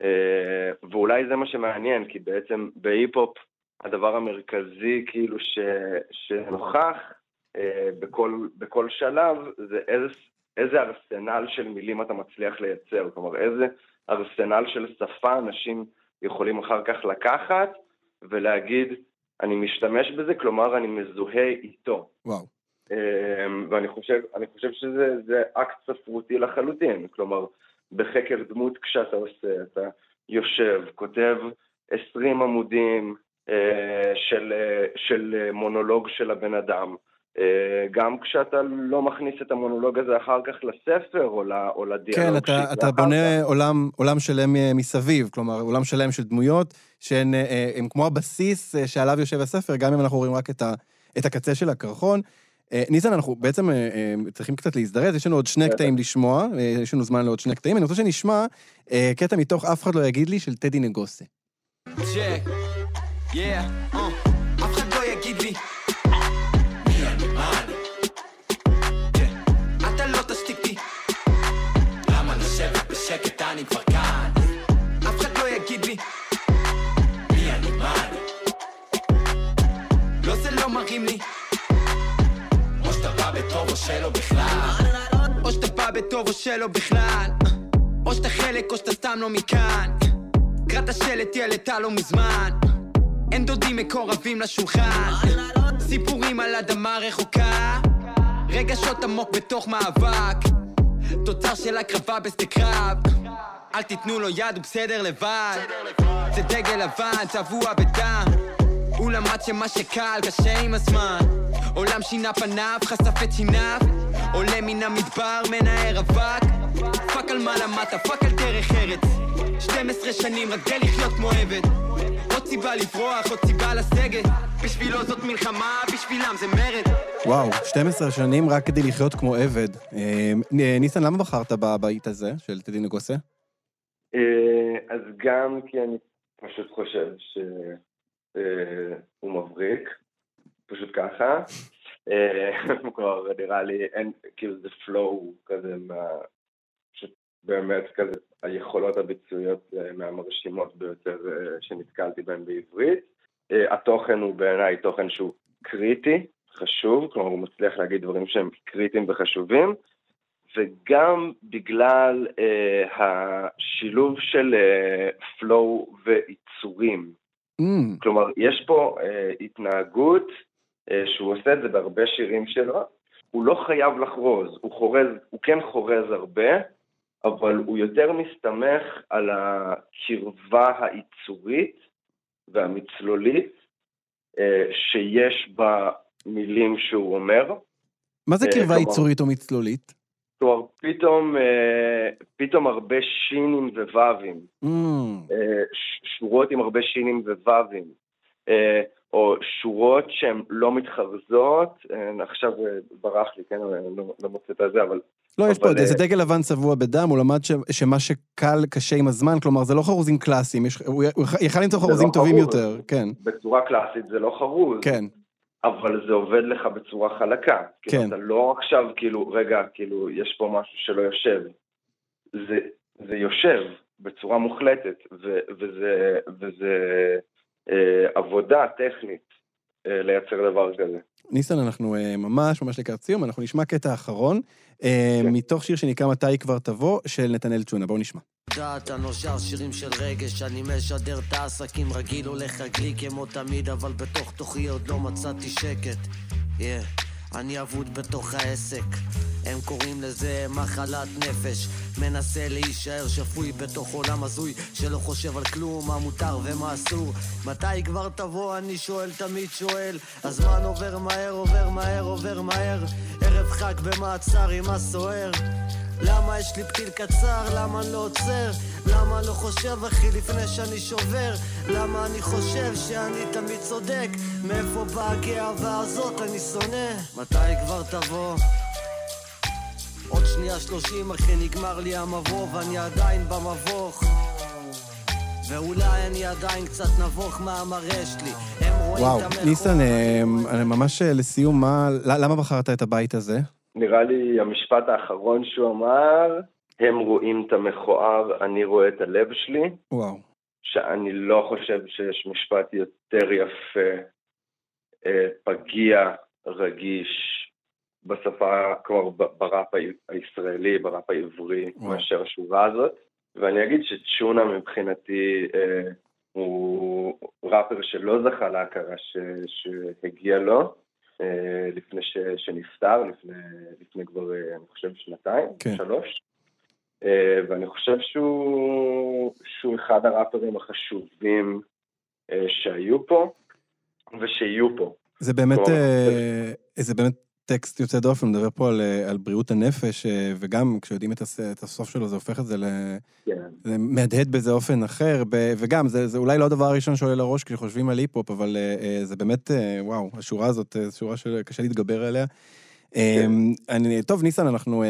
אה, ואולי זה מה שמעניין, כי בעצם בהיפ-הופ הדבר המרכזי כאילו ש, שנוכח אה, בכל, בכל שלב זה איזה, איזה ארסנל של מילים אתה מצליח לייצר, כלומר איזה ארסנל של שפה אנשים יכולים אחר כך לקחת ולהגיד, אני משתמש בזה, כלומר אני מזוהה איתו. וואו. אה, ואני חושב, אני חושב שזה זה אקט ספרותי לחלוטין, כלומר בחקר דמות כשאתה עושה, אתה יושב, כותב 20 עמודים אה, של, אה, של אה, מונולוג של הבן אדם. אה, גם כשאתה לא מכניס את המונולוג הזה אחר כך לספר או, ל, או לדיאלוג. כן, אתה, אתה בונה כך. עולם, עולם שלם אה, מסביב, כלומר, עולם שלם של דמויות שהן אה, הם כמו הבסיס שעליו יושב הספר, גם אם אנחנו רואים רק את, ה, את הקצה של הקרחון. ניסן, אנחנו בעצם צריכים קצת להזדרז, יש לנו עוד שני. קטעים לשמוע, יש לנו זמן לעוד שני קטעים. אני רוצה שנשמע קטע מתוך אף אחד לא יגיד לי של טדי נגוסה. צ'ק, יא, אה, מרים לי. או שאתה בא בטוב או שלא בכלל. או שאתה בא בטוב או שלא בכלל. או שאתה חלק או שאתה סתם לא מכאן. קרא את השלט ילד לא מזמן. אין דודים מקורבים לשולחן. סיפורים על אדמה רחוקה. רגשות עמוק בתוך מאבק. תוצר של הקרבה בשדה קרב. אל תיתנו לו יד, הוא בסדר לבד. זה דגל לבן, צבוע בדם הוא למד שמה שקל קשה עם הזמן. עולם שינה פניו, חשף את שיניו. עולה מן המדבר, מנער אבק. פאק על מה למדת, פאק על דרך ארץ. 12 שנים רק כדי לחיות כמו עבד. עוד סיבה לברוח, עוד סיבה לסגת. בשבילו זאת מלחמה, בשבילם זה מרד. וואו, 12 שנים רק כדי לחיות כמו עבד. נ- ניסן, למה בחרת בבית הזה של טדי נגוסה? אה, אז גם כי אני פשוט חושב שהוא מבריק, פשוט ככה. אה, *laughs* כלומר, נראה לי, אין, כאילו זה פלואו כזה מה... פשוט באמת כזה, היכולות הביצועיות אה, מהמרשימות ביותר אה, שנתקלתי בהן בעברית. אה, התוכן הוא בעיניי תוכן שהוא קריטי, חשוב, כלומר הוא מצליח להגיד דברים שהם קריטיים וחשובים, וגם בגלל אה, השילוב של אה, flow ועיצורים. Mm, כלומר, יש פה אה, התנהגות אה, שהוא עושה את זה בהרבה שירים שלו, הוא לא חייב לחרוז, הוא חורז, הוא כן חורז הרבה, אבל הוא יותר מסתמך על הקרבה העיצורית והמצלולית אה, שיש במילים שהוא אומר. מה זה אה, קרבה כלומר- ייצורית או מצלולית? כלומר, פתאום, אה, פתאום הרבה שינים וו"ים. Mm, אה, שורות עם הרבה שינים וו"ים, אה, או שורות שהן לא מתחרזות, עכשיו ברח לי, כן, אני לא, לא מוצא את הזה, אבל לא, יש פה אבל, איזה דגל לבן צבוע בדם, הוא למד ש- שמה שקל קשה עם הזמן, כלומר זה לא חרוזים קלאסיים, יש- הוא יכל למצוא זה חרוזים לא טובים חרוז. יותר, כן, בצורה קלאסית זה לא חרוז, כן, אבל זה עובד לך בצורה חלקה. כאילו, כן. אתה לא עכשיו, כאילו, רגע, כאילו, יש פה משהו שלא יושב. זה, זה יושב בצורה מוחלטת, ו, וזה, וזה אה, עבודה טכנית לייצר דבר כזה. ניסן, אנחנו אה, ממש ממש לקראת סיום, אנחנו נשמע קטע אחרון, אה, כן. מתוך שיר שנקרא מתי כבר תבוא, של נתנאל צ'ונה, בואו נשמע. יודעת, אני לא שר שירים של רגש, אני משדר את העסקים רגיל, הולך רגלי כמו תמיד, אבל בתוך תוכי עוד לא מצאתי שקט. Yeah. אני אבוד בתוך העסק, הם קוראים לזה מחלת נפש. מנסה להישאר שפוי בתוך עולם הזוי, שלא חושב על כלום, מה מותר ומה אסור. מתי כבר תבוא, אני שואל, תמיד שואל. הזמן עובר מהר, עובר מהר, עובר מהר. ערב חג במעצר עם הסוער. למה יש לי פתיל קצר? למה אני לא עוצר? למה לא חושב אחי לפני שאני שובר? למה אני חושב שאני תמיד צודק? מאיפה באה הגאווה הזאת אני שונא? מתי כבר תבוא? עוד שנייה שלושים אחי נגמר לי המבוא ואני עדיין במבוך ואולי אני עדיין קצת נבוך מהמראה שלי הם רואים וואו, ניסן, אה, אני ממש אה, לסיום, מה- למה בחרת את הבית הזה? נראה לי המשפט האחרון שהוא אמר, הם רואים את המכוער, אני רואה את הלב שלי, וואו. שאני לא חושב שיש משפט יותר יפה, אה, פגיע, רגיש, בשפה, כלומר בראפ הישראלי, בראפ העברי, וואו. מאשר השורה הזאת. ואני אגיד שצ'ונה מבחינתי אה, הוא ראפר שלא זכה להכרה שהגיע לו לפני ש, שנפטר, לפני, לפני כבר, אה, אני חושב, שנתיים, כן. שלוש. אה, ואני חושב שהוא, שהוא אחד הראפרים החשובים אה, שהיו פה ושיהיו פה. זה באמת, כלומר, אה, זה באמת טקסט יוצא דופן, מדבר פה על, אה, על בריאות הנפש, אה, וגם כשיודעים את, הס, את הסוף שלו, זה הופך את זה ל... כן. זה מהדהד באיזה אופן אחר, ב, וגם, זה, זה אולי לא הדבר הראשון שעולה לראש כשחושבים על היפ-הופ, אבל אה, אה, זה באמת, אה, וואו, השורה הזאת, שורה שקשה להתגבר עליה. אה, אני, טוב, ניסן, אנחנו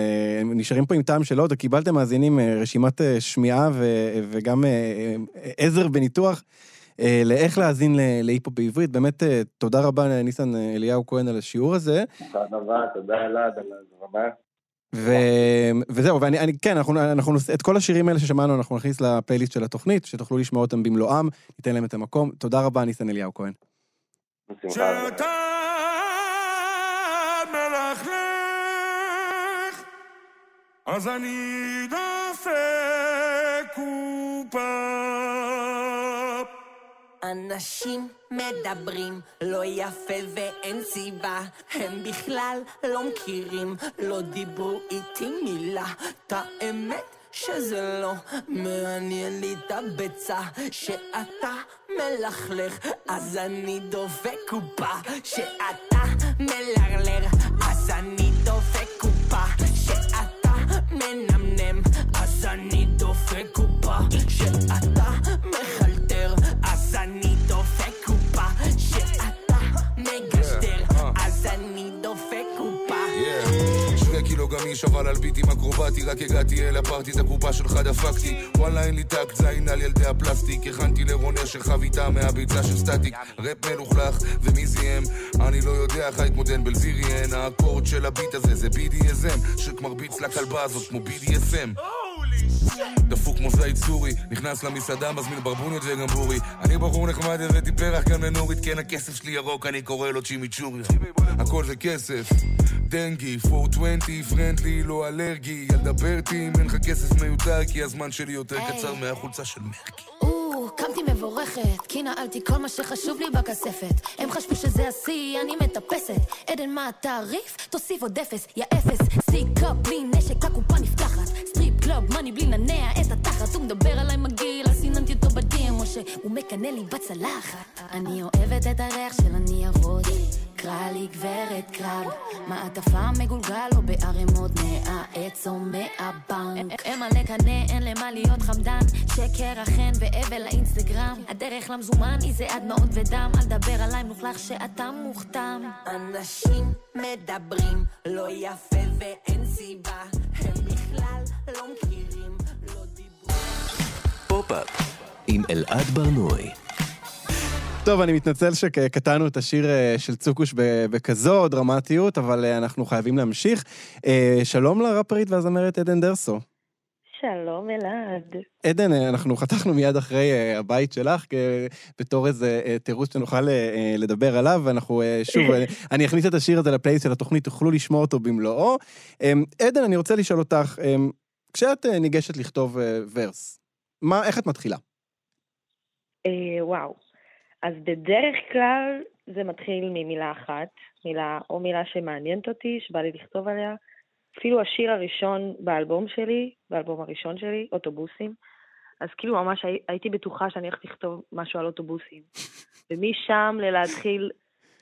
נשארים פה עם טעם של עוד, קיבלתם מאזינים רשימת שמיעה ו, וגם עזר בניתוח. אה, לאיך להאזין ל- להיפ-הופ בעברית. באמת, אה, תודה רבה, ניסן אה, אליהו כהן, על השיעור הזה. תודה רבה, תודה אלעד על ההזרמה. ו... וזהו, ואני, אני, כן, אנחנו, אנחנו, נוס- את כל השירים האלה ששמענו, אנחנו נכניס לפלייליסט של התוכנית, שתוכלו לשמוע אותם במלואם, ניתן להם את המקום. תודה רבה, ניסן אליהו כהן. שאתה מלכלך, אז אני דופק קופה. אנשים מדברים לא יפה ואין סיבה. הם בכלל לא מכירים, לא דיברו איתי מילה. את האמת שזה לא מעניין לי את הביצה. שאתה מלכלך אז אני דופק קופה שאתה מלרלר קילו גמיש אבל על ביטים אקרובטי. רק הגעתי אל ה party את הקופה שלך דפקתי. וואלה אין לי טקט זין על ילדי הפלסטיק. הכנתי לרונר שחביתה מהביצה של סטטיק. ראפ מלוכלך ומי זיהם אני לא יודע איך להתמודד בלזיריאן האקורד של הביט הזה זה BDSM מרביץ לכלבה הזאת כמו BDSM דפוק כמו זית סורי, נכנס למסעדה, מזמין ברבוניות וגמבורי. אני בחור נחמד, הבאתי פרח גם לנורית, כן הכסף שלי ירוק, אני קורא לו צ'ימיצ'ורי. הכל זה כסף, דנגי, 420, פרנדלי, לא אלרגי. ילדה ברטי, אם אין לך כסף מיותר, כי הזמן שלי יותר קצר מהחולצה של מרקי. קמתי מבורכת, כי נעלתי כל מה שחשוב לי בכספת. הם חשבו שזה השיא, אני מטפסת. עדן, מה התעריף? תוסיף עוד אפס, יא אפס. stick-up בלי נשק, הקופה נפתחת. club, money בלי לנע את התחת. הוא מדבר עליי מגעיל, אז סיננתי אותו בדים, או שהוא מקנא לי בצלחת. אני אוהבת את הריח של הניירות. קרא לי גברת קרב, מעטפה מגולגל או בערימות מהעץ או מהבנק. אין מה לקנא, אין למה להיות חמדן, שקר החן והבל לאינסטגרם. הדרך למזומן היא יזע דמעות ודם, אל תדבר עליי מלוכלך שאתה מוכתם. אנשים מדברים לא יפה ואין סיבה, הם לא מכירים, לא דיברו. פופ-אפ עם אלעד ברנוי. טוב, אני מתנצל שקטענו את השיר אה, של צוקוש בכזו דרמטיות, אבל אה, אנחנו חייבים להמשיך. אה, שלום לראפרית והזמרת עדן דרסו. שלום אלעד. עדן, אנחנו חתכנו מיד אחרי הבית שלך, בתור איזה תירוץ שנוכל לדבר עליו, ואנחנו שוב, *laughs* אני אכניס את השיר הזה לפלייס של התוכנית, תוכלו לשמוע אותו במלואו. אה, עדן, אני רוצה לשאול אותך, אה, כשאת אה, ניגשת לכתוב אה, ורס, מה, איך את מתחילה? אה, וואו. אז בדרך כלל זה מתחיל ממילה אחת, מילה או מילה שמעניינת אותי, שבא לי לכתוב עליה. אפילו השיר הראשון באלבום שלי, באלבום הראשון שלי, אוטובוסים. אז כאילו ממש הי, הייתי בטוחה שאני הולכת לכתוב משהו על אוטובוסים. *laughs* ומשם ללהתחיל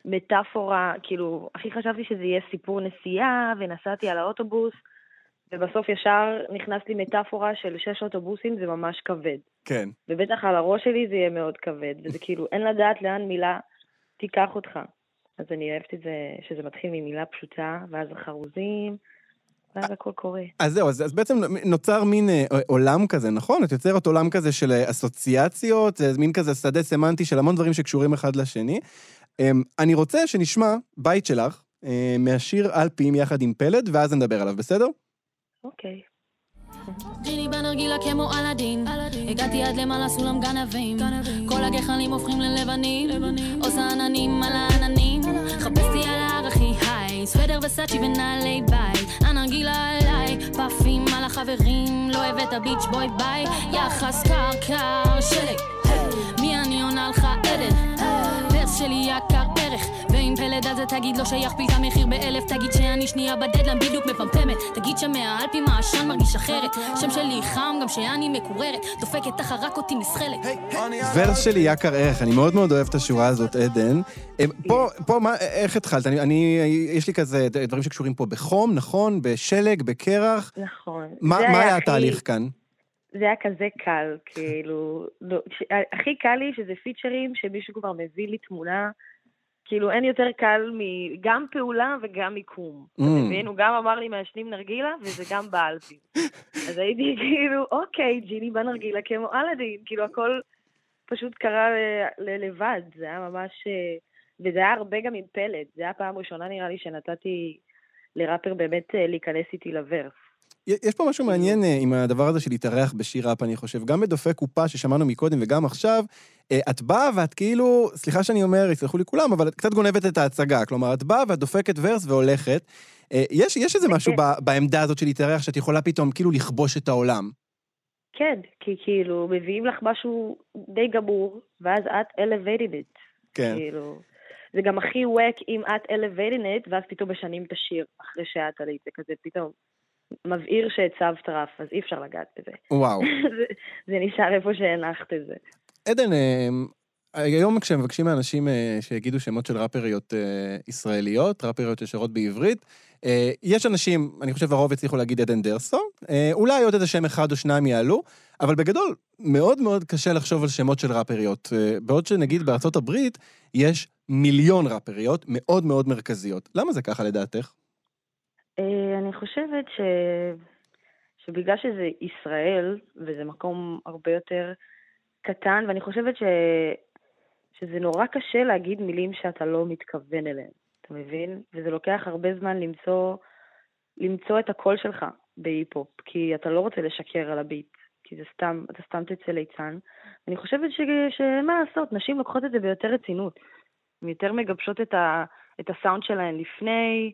מטאפורה, כאילו, הכי חשבתי שזה יהיה סיפור נסיעה, ונסעתי על האוטובוס, ובסוף ישר נכנס לי מטאפורה של שש אוטובוסים, זה ממש כבד. כן. ובטח על הראש שלי זה יהיה מאוד כבד, וזה *laughs* כאילו, אין לדעת לאן מילה תיקח אותך. אז אני אוהבת את זה, שזה מתחיל ממילה פשוטה, ואז החרוזים, ואז הכל קורה. אז זהו, אז, אז בעצם נוצר מין אה, עולם כזה, נכון? את יוצרת עולם כזה של אה, אסוציאציות, זה מין כזה שדה סמנטי של המון דברים שקשורים אחד לשני. אה, אני רוצה שנשמע בית שלך אה, מהשיר אלפים יחד עם פלד, ואז נדבר עליו, בסדר? אוקיי. ג'יני בנרגילה כמו אלאדין. הגעתי עד למעלה סולם גנבים. כל הגחלים הופכים ללבנים. עושה עננים על העננים. חפשתי על ההר הכי היי. סוודר וסאצ'י ונעלי בית. הנרגילה עליי פאפים על החברים. לא הבאת ביץ' בוי ביי. יחס קר קר שלג מי אני עונה לך עדן פרס שלי יקר ערך ואם פלד אז תגיד לא שיכפיל את המחיר באלף תגיד שאני שנייה בדדלן בדיוק מפמפמת תגיד שמהאלפים העשן מרגיש אחרת שם שלי חם גם שאני מקוררת דופקת תחת רק אותי נסחלת ורס שלי יקר ערך, אני מאוד מאוד אוהב את השורה הזאת, עדן. אה, פה, פה, מה, איך התחלת? אני, אני, יש לי כזה דברים שקשורים פה בחום, נכון? בשלג, בקרח. נכון. מה, היה התהליך כאן? זה היה כזה קל, כאילו, לא, ש... הכי קל לי שזה פיצ'רים שמישהו כבר מביא לי תמונה, כאילו אין יותר קל מגם פעולה וגם מיקום. Mm. אתה מבין? הוא גם אמר לי מעשנים נרגילה, וזה גם באלפים. *laughs* אז הייתי כאילו, אוקיי, ג'יני בנרגילה כמו אלאדין, כאילו הכל פשוט קרה ל- ל- לבד, זה היה ממש... אה, וזה היה הרבה גם עם פלד, זה היה הפעם הראשונה נראה לי שנתתי לראפר באמת אה, להיכנס איתי לוורס. יש פה משהו מעניין אה, עם הדבר הזה של להתארח בשיר ראפ, אני חושב. גם בדופק קופה ששמענו מקודם וגם עכשיו, אה, את באה ואת כאילו, סליחה שאני אומר, יסלחו לי כולם, אבל את קצת גונבת את ההצגה. כלומר, את באה ואת דופקת ורס והולכת. אה, יש, יש איזה משהו ב- בעמדה הזאת של להתארח, שאת יכולה פתאום כאילו לכבוש את העולם. כן, כי כאילו מביאים לך משהו די גמור, ואז את elevated it. כן. כאילו, זה גם הכי wack אם את elevated it, ואז פתאום משנים את השיר אחרי שאת עלית, זה כזה פתאום מבהיר שהצבת רף, אז אי אפשר לגעת בזה. וואו. *laughs* זה, זה נשאר איפה שהנחת את זה. עדן, אה, היום כשמבקשים מאנשים אה, שיגידו שמות של ראפריות אה, ישראליות, ראפריות ששרות בעברית, אה, יש אנשים, אני חושב הרוב הצליחו להגיד עדן דרסו, אה, אולי עוד איזה שם אחד או שניים יעלו, אבל בגדול, מאוד מאוד קשה לחשוב על שמות של ראפריות. אה, בעוד שנגיד בארצות הברית, יש מיליון ראפריות מאוד מאוד מרכזיות. למה זה ככה לדעתך? אה, אני חושבת ש... שבגלל שזה ישראל, וזה מקום הרבה יותר קטן, ואני חושבת ש... שזה נורא קשה להגיד מילים שאתה לא מתכוון אליהן, אתה מבין? וזה לוקח הרבה זמן למצוא, למצוא את הקול שלך בהיפ-הופ, כי אתה לא רוצה לשקר על הביט. כי זה סתם, אתה סתם תצא ליצן. אני חושבת ש, שאין מה לעשות, נשים לוקחות את זה ביותר רצינות. הן יותר מגבשות את, ה, את הסאונד שלהן לפני,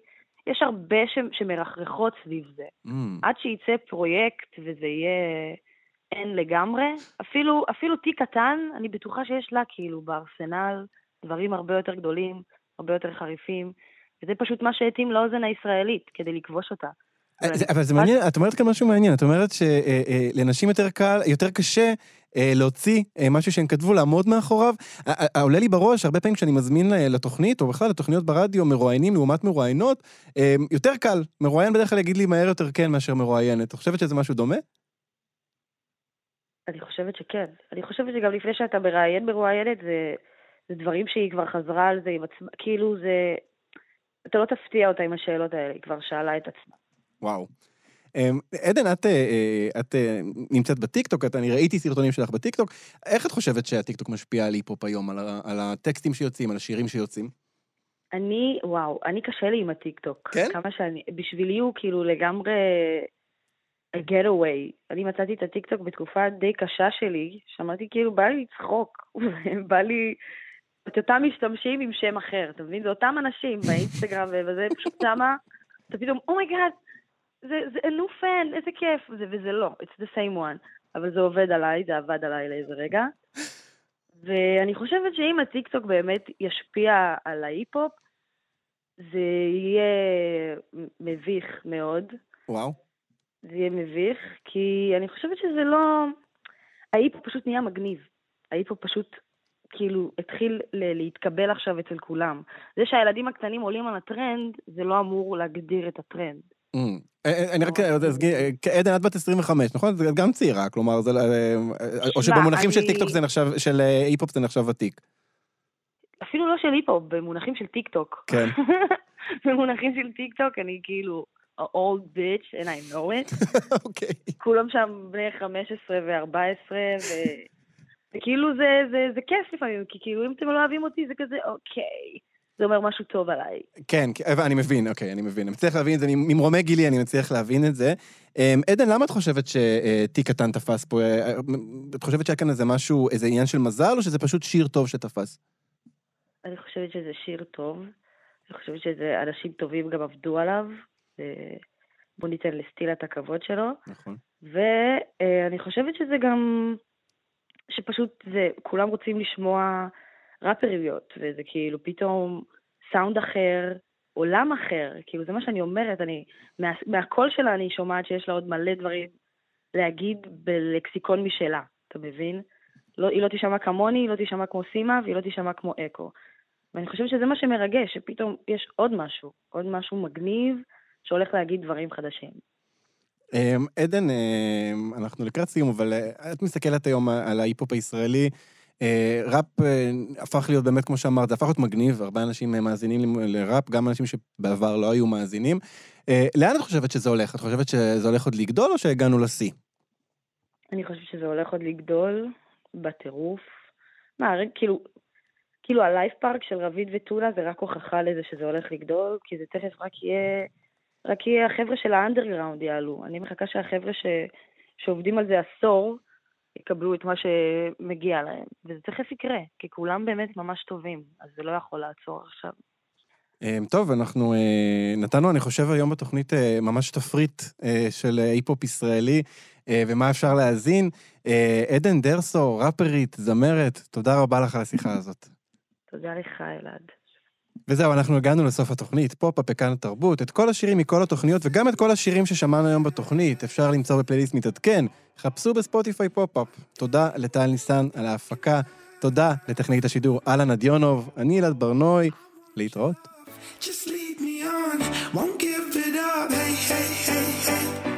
יש הרבה ש, שמרחרחות סביב זה. Mm. עד שייצא פרויקט וזה יהיה אין לגמרי, אפילו, אפילו תיק קטן, אני בטוחה שיש לה כאילו בארסנל דברים הרבה יותר גדולים, הרבה יותר חריפים, וזה פשוט מה שהתאים לאוזן הישראלית כדי לכבוש אותה. אה, זה- אבל זה מעניין, את אומרת כאן משהו מעניין, את אומרת שלנשים יותר קל, יותר קשה אה, להוציא אה, משהו שהם כתבו, לעמוד מאחוריו. עולה לי בראש, הרבה פעמים כשאני מזמין אה, לתוכנית, או בכלל לתוכניות ברדיו, מרואיינים לעומת מרואיינות, אה, יותר קל. מרואיין בדרך כלל יגיד לי מהר יותר כן מאשר מרואיינת. את חושבת שזה משהו דומה? אני חושבת שכן. אני חושבת שגם לפני שאתה מראיין מרואיינת, זה, זה דברים שהיא כבר חזרה על זה עם עצמה, כאילו זה... אתה לא תפתיע אותה עם השאלות האלה, היא כבר שאלה את עצמה. וואו. אמ, עדן, את, אה, אה, את אה, נמצאת בטיקטוק, את- אני ראיתי סרטונים שלך בטיקטוק. איך את חושבת שהטיקטוק משפיע על היפ-הופ היום, על, על הטקסטים שיוצאים, על השירים שיוצאים? אני, וואו, אני קשה לי עם הטיקטוק. כן? כמה שאני, בשבילי הוא כאילו לגמרי a getaway. אני מצאתי את הטיקטוק בתקופה די קשה שלי, שאמרתי כאילו, בא לי לצחוק, *laughs* בא לי... את אותם משתמשים עם שם אחר, אתה מבין? זה אותם אנשים *laughs* באינסטגרם ובזה, פשוט שמה, אתה פתאום, oh my god, זה, זה a new fan, איזה כיף, זה, וזה לא, it's the same one. אבל זה עובד עליי, זה עבד עליי לאיזה רגע. ואני חושבת שאם הטיקטוק באמת ישפיע על ההיפ-הופ, זה יהיה מביך מאוד. וואו. זה יהיה מביך, כי אני חושבת שזה לא... ההיפ-הופ פשוט נהיה מגניב. ההיפ-הופ פשוט כאילו התחיל ל- להתקבל עכשיו אצל כולם. זה שהילדים הקטנים עולים על הטרנד, זה לא אמור להגדיר את הטרנד. אמ, אה, אה, אני רק אסגיר, אה, עדן, את בת 25, נכון? את גם צעירה, כלומר, זה... לא- או שבמונחים של טיקטוק זה נחשב, של היפ-הופ זה נחשב ותיק. אפילו לא של היפ-הופ, במונחים של טיק טוק. כן. *laughs* במונחים של טיק טוק אני כאילו a old bitch and I know it. *laughs* אוקיי. כולם שם בני 15 ו-14, ו... וכאילו זה, זה, זה כיף לפעמים, כי כאילו אם אתם לא אוהבים אותי זה כזה, אוקיי, זה אומר משהו טוב עליי. כן, כי- אבל אני מבין, אוקיי, אני מבין. אני מצליח להבין את זה, ממרומי גילי אני מצליח להבין את זה. אמ, עדן, למה את חושבת שתיק קטן תפס פה? אה, את חושבת שהיה כאן איזה משהו, איזה עניין של מזל, או שזה פשוט שיר טוב שתפס? אני חושבת שזה שיר טוב, אני חושבת שזה אנשים טובים גם עבדו עליו, בוא ניתן לסטילה את הכבוד שלו. נכון. ואני חושבת שזה גם, שפשוט זה, כולם רוצים לשמוע ראפריות, וזה כאילו פתאום סאונד אחר, עולם אחר, כאילו זה מה שאני אומרת, אני, מה, מהקול שלה אני שומעת שיש לה עוד מלא דברים להגיד בלקסיקון משלה, אתה מבין? לא, היא לא תישמע כמוני, היא לא תישמע כמו סימה, והיא לא תישמע כמו אקו. ואני חושבת שזה מה שמרגש, שפתאום יש עוד משהו, עוד משהו מגניב, שהולך להגיד דברים חדשים. אמ, עדן, אמ, אנחנו לקראת סיום, אבל אה, את מסתכלת היום על ההיפ-הופ הישראלי. אה, ראפ אה, הפך להיות באמת, כמו שאמרת, זה הפך להיות מגניב, הרבה אנשים אה, מאזינים לראפ, גם אנשים שבעבר לא היו מאזינים. לאן את חושבת שזה הולך? את חושבת שזה הולך עוד לגדול או שהגענו לשיא? אני חושבת שזה הולך עוד לגדול בטירוף. מה, כאילו, כאילו הלייב פארק של רביד וטולה זה רק הוכחה לזה שזה הולך לגדול, כי זה תכף רק יהיה, רק יהיה החבר'ה של האנדרגראונד יעלו. אני מחכה שהחבר'ה ש, שעובדים על זה עשור, יקבלו את מה שמגיע להם. וזה תכף יקרה, כי כולם באמת ממש טובים, אז זה לא יכול לעצור עכשיו. אמ, טוב, אנחנו אה, נתנו, אני חושב, היום בתוכנית אה, ממש תפריט אה, של היפ-הופ ישראלי, ומה אפשר להאזין. עדן דרסו, ראפרית, זמרת, תודה רבה לך על השיחה הזאת. תודה לך, אלעד. וזהו, אנחנו הגענו לסוף התוכנית, פופ-אפ, כאן התרבות, את כל השירים מכל התוכניות, וגם את כל השירים ששמענו היום בתוכנית, אפשר למצוא בפלייליסט מתעדכן. חפשו בספוטיפיי פופ-אפ. תודה לטל ניסן על ההפקה, תודה לטכנאית השידור אלנה דיונוב, אני אלעד ברנוי, להתראות. Just lead me on, won't give it up. Hey, hey, hey, hey.